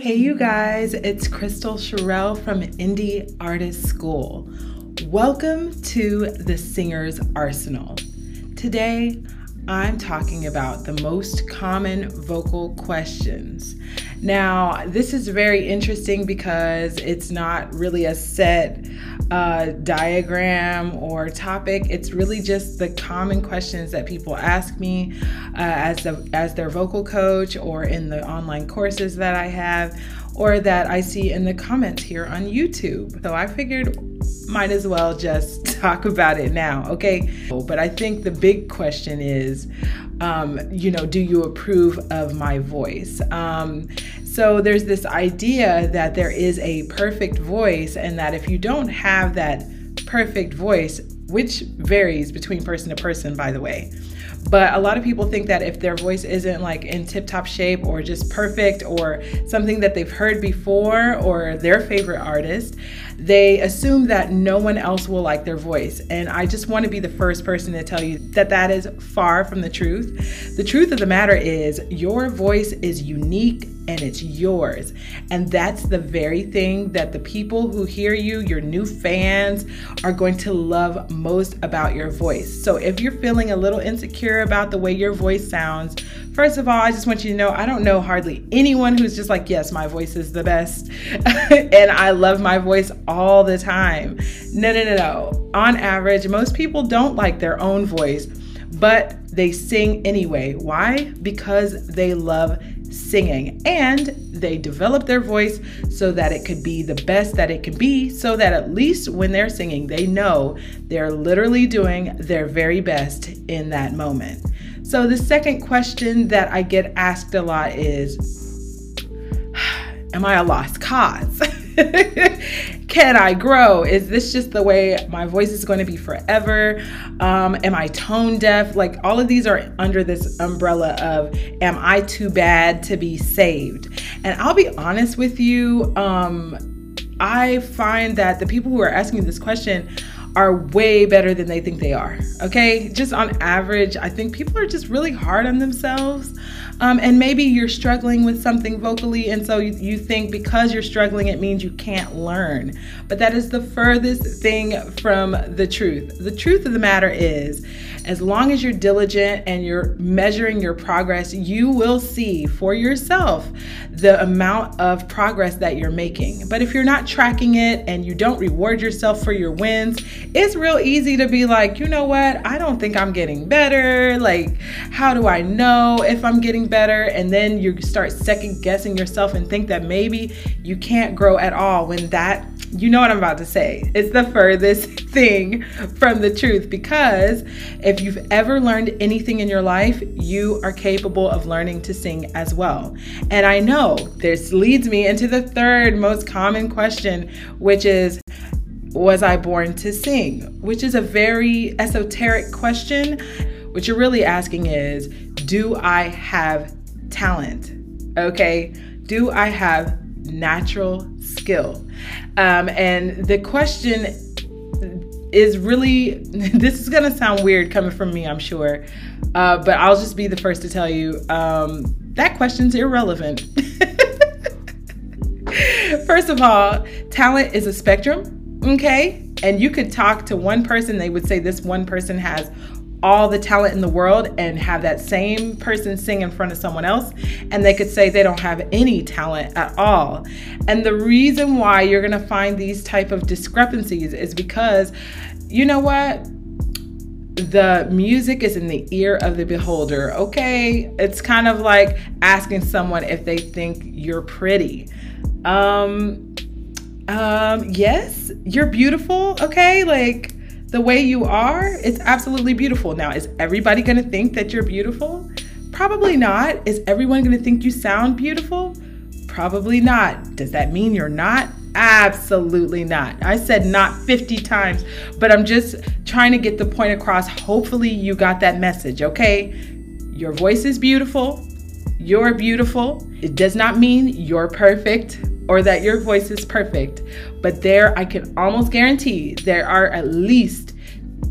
Hey, you guys, it's Kristal Cherelle from Indie Artist School. Welcome to the Singer's Arsenal. Today, I'm talking about the most common vocal questions. Now, this is very interesting because it's not really a set uh, diagram or topic. It's really just the common questions that people ask me uh, as the, as their vocal coach or in the online courses that I have or that I see in the comments here on YouTube. So I figured might as well just talk about it now, okay? But I think the big question is, um, you know, do you approve of my voice? Um, so there's this idea that there is a perfect voice, and that if you don't have that perfect voice, which varies between person to person, by the way, but a lot of people think that if their voice isn't like in tip top shape or just perfect or something that they've heard before or their favorite artist, they assume that no one else will like their voice. And I just want to be the first person to tell you that that is far from the truth. The truth of the matter is, your voice is unique and it's yours. And that's the very thing that the people who hear you, your new fans, are going to love most about your voice. So if you're feeling a little insecure about the way your voice sounds, first of all, I just want you to know I don't know hardly anyone who's just like, yes, my voice is the best. and I love my voice all the time. No, no, no, no. On average, most people don't like their own voice, but they sing anyway. Why? Because they love singing. And they develop their voice so that it could be the best that it can be so that at least when they're singing they know they're literally doing their very best in that moment. So the second question that i get asked a lot is am i a lost cause Can I grow? Is this just the way my voice is going to be forever? Um, am I tone deaf? Like all of these are under this umbrella of am I too bad to be saved? And I'll be honest with you, um, I find that the people who are asking this question are way better than they think they are. Okay, just on average, I think people are just really hard on themselves. Um, and maybe you're struggling with something vocally, and so you, you think because you're struggling, it means you can't learn. But that is the furthest thing from the truth. The truth of the matter is, as long as you're diligent and you're measuring your progress, you will see for yourself the amount of progress that you're making. But if you're not tracking it and you don't reward yourself for your wins, it's real easy to be like, you know what? I don't think I'm getting better. Like, how do I know if I'm getting better and then you start second guessing yourself and think that maybe you can't grow at all when that you know what I'm about to say. It's the furthest thing from the truth because if you've ever learned anything in your life, you are capable of learning to sing as well. And I know this leads me into the third most common question, which is Was I born to sing? Which is a very esoteric question. What you're really asking is do I have talent? Okay. Do I have natural skill? Um, and the question is really, this is going to sound weird coming from me, I'm sure. Uh, but I'll just be the first to tell you um, that question's irrelevant. First of all, talent is a spectrum, okay? And you could talk to one person, they would say this one person has all the talent in the world and have that same person sing in front of someone else and they could say they don't have any talent at all. And the reason why you're going to find these type of discrepancies is because you know what? The music is in the ear of the beholder okay? It's kind of like asking someone if they think you're pretty. Um um yes you're beautiful okay? Like the way you are, it's absolutely beautiful. Now, is everybody gonna think that you're beautiful? Probably not. Is everyone gonna think you sound beautiful? Probably not. Does that mean you're not? Absolutely not. I said not 50 times, but I'm just trying to get the point across. Hopefully, you got that message, okay? Your voice is beautiful. You're beautiful. It does not mean you're perfect or that your voice is perfect, but there I can almost guarantee there are at least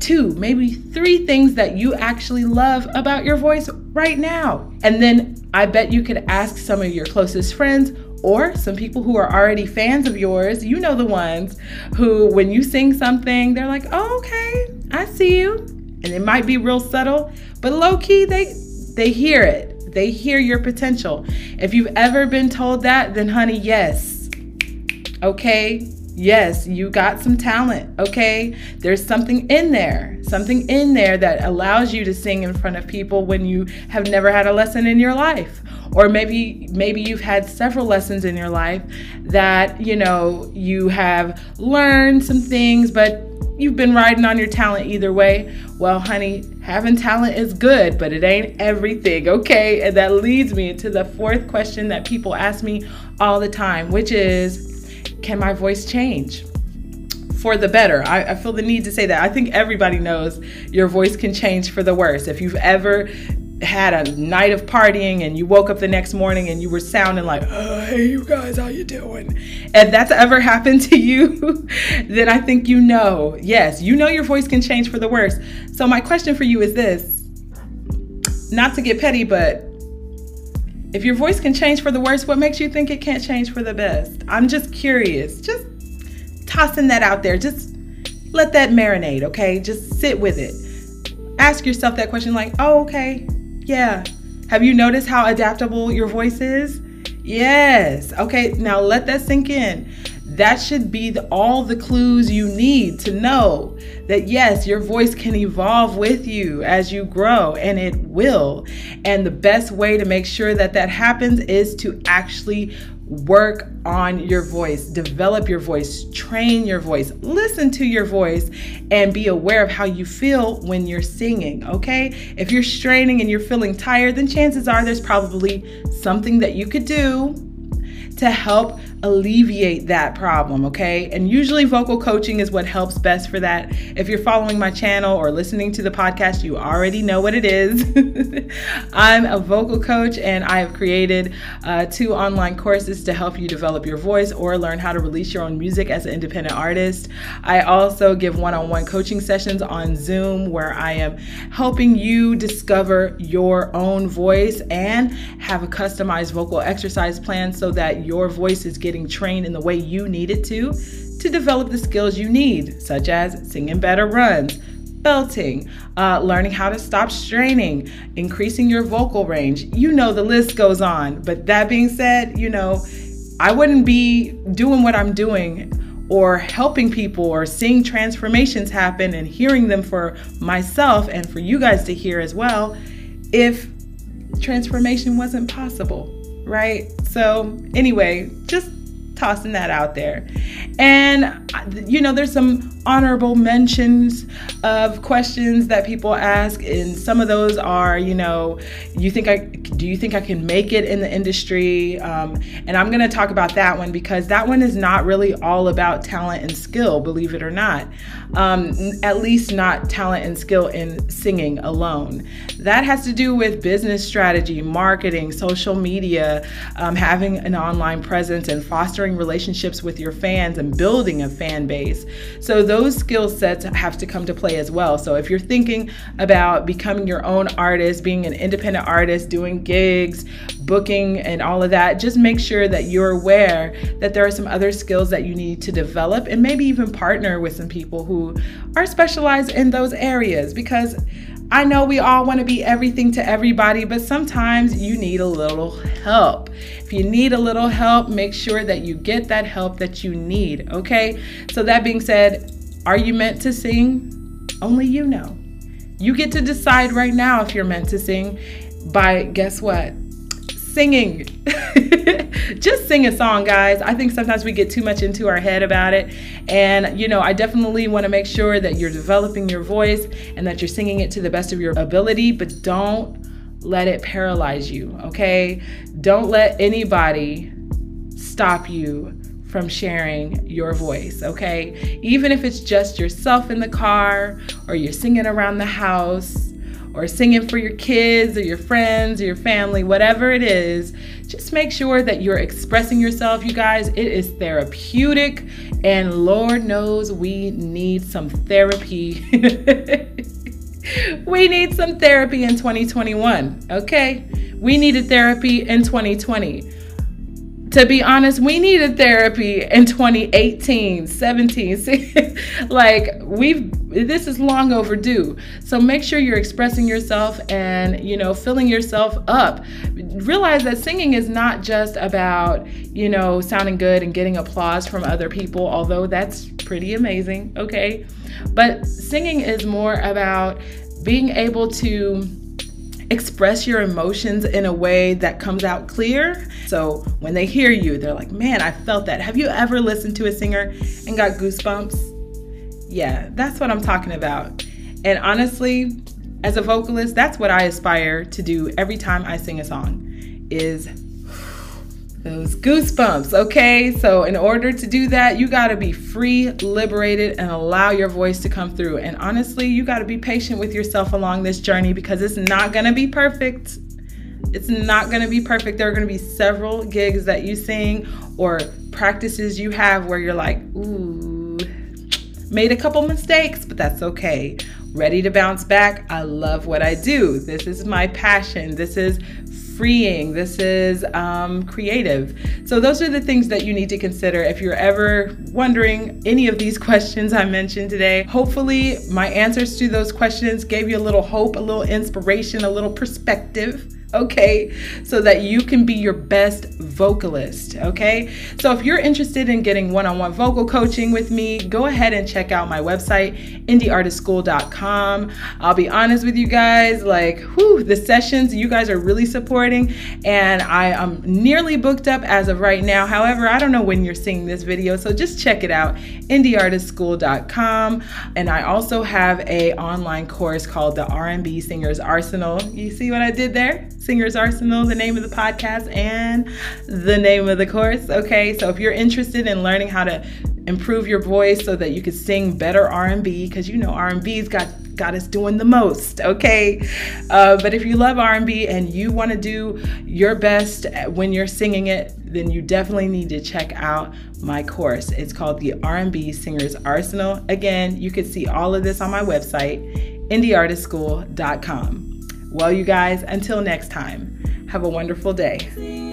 two, maybe three things that you actually love about your voice right now. And then I bet you could ask some of your closest friends or some people who are already fans of yours. You know the ones who, when you sing something, they're like, oh, okay, I see you. And it might be real subtle, but low key, they, they hear it. They hear your potential. If you've ever been told that, then honey, yes. Okay, Yes, you got some talent, okay? There's something in there, something in there that allows you to sing in front of people when you have never had a lesson in your life. Or maybe maybe you've had several lessons in your life that, you know, you have learned some things but you've been riding on your talent either way. Well, honey, having talent is good, but it ain't everything, okay? And that leads me to the fourth question that people ask me all the time, which is can my voice change? For the better. I, I feel the need to say that. I think everybody knows your voice can change for the worse. If you've ever had a night of partying and you woke up the next morning and you were sounding like, oh, hey, you guys, how you doing? If that's ever happened to you, then I think you know. Yes, you know your voice can change for the worse. So my question for you is this, not to get petty, but if your voice can change for the worse, what makes you think it can't change for the best? I'm just curious. Just tossing that out there. Just let that marinate, okay? Just sit with it. Ask yourself that question like, oh, okay, yeah. Have you noticed how adaptable your voice is? Yes. Okay, now let that sink in that should be the, all the clues you need to know that yes, your voice can evolve with you as you grow, and it will. And the best way to make sure that that happens is to actually work on your voice, develop your voice, train your voice, listen to your voice, and be aware of how you feel when you're singing. Okay? If you're straining and you're feeling tired, then chances are there's probably something that you could do to help alleviate that problem, okay? And usually vocal coaching is what helps best for that. If you're following my channel or listening to the podcast, you already know what it is. I'm a vocal coach and I have created uh, two online courses to help you develop your voice or learn how to release your own music as an independent artist. I also give one on one coaching sessions on Zoom where I am helping you discover your own voice and have a customized vocal exercise plan so that your voice is getting getting trained in the way you need it to to develop the skills you need, such as singing better runs, belting, uh, learning how to stop straining, increasing your vocal range. You know, the list goes on. But that being said, you know, I wouldn't be doing what I'm doing or helping people or seeing transformations happen and hearing them for myself and for you guys to hear as well if transformation wasn't possible, right? So, anyway, just tossing that out there. And, you know, there's some honorable mentions of questions that people ask. And some of those are, you know, you think I, do you think I can make it in the industry? Um, and I'm going to talk about that one because that one is not really all about talent and skill, believe it or not. Um, at least not talent and skill in singing alone. That has to do with business strategy, marketing, social media, um, having an online presence, and fostering relationships with your fans and building a fan base. So those skill sets have to come to play as well. So if you're thinking about becoming your own artist, being an independent artist, doing gigs, booking, and all of that, just make sure that you're aware that there are some other skills that you need to develop and maybe even partner with some people who are specialized in those areas because I know we all want to be everything to everybody, but sometimes you need a little help. If you need a little help, make sure that you get that help that you need, okay? So, that being said, are you meant to sing? Only you know. You get to decide right now if you're meant to sing by, guess what? Singing. Just sing a song, guys. I think sometimes we get too much into our head about it. And, you know, I definitely want to make sure that you're developing your voice and that you're singing it to the best of your ability, but don't let it paralyze you, okay? Don't let anybody stop you from sharing your voice, okay? Even if it's just yourself in the car or you're singing around the house or singing for your kids or your friends or your family, whatever it is, just make sure that you're expressing yourself, you guys. It is therapeutic, and Lord knows we need some therapy. we need some therapy in 2021, okay? We needed therapy in 2020 to be honest, we needed therapy in 2018, 17. like we've this is long overdue. So make sure you're expressing yourself and, you know, filling yourself up. Realize that singing is not just about, you know, sounding good and getting applause from other people, although that's pretty amazing, okay? But singing is more about being able to express your emotions in a way that comes out clear. So when they hear you, they're like, man, I felt that. Have you ever listened to a singer and got goosebumps? Yeah, that's what I'm talking about. And honestly, as a vocalist, that's what I aspire to do every time I sing a song is those goosebumps, okay? So, in order to do that, you got to be free, liberated, and allow your voice to come through. And honestly, you got to be patient with yourself along this journey because it's not to be perfect. It's not to be perfect. There are to be several gigs that you sing or practices you have where you're like, ooh, made a couple mistakes, but that's okay. Ready to bounce back. I love what I do. This is my passion. This is freeing, this is um, creative. So, those are the things that you need to consider if you're ever wondering any of these questions I mentioned today. Hopefully, my answers to those questions gave you a little hope, a little inspiration, a little perspective okay? So that you can be your best vocalist, okay? So if you're interested in getting one on one vocal coaching with me, go ahead and check out my website, indieartistschool.com. I'll be honest with you guys, like, whew, the sessions you guys are really supporting, and I am nearly booked up as of right now. However, I don't know when you're seeing this video, so just check it out, indieartistschool.com. And I also have a online course called the R&B Singers Arsenal. You see what I did there? Singers Arsenal, the name of the podcast, and the name of the course. Okay, so if you're interested in learning how to improve your voice so that you can sing better R&B, because you know R&B's got got us doing the most. Okay, uh, but if you love R&B and you want to do your best when you're singing it, then you definitely need to check out my course. It's called the R&B Singers Arsenal. Again, you can see all of this on my website, indieartistschool.com. Well, you guys, until next time, have a wonderful day.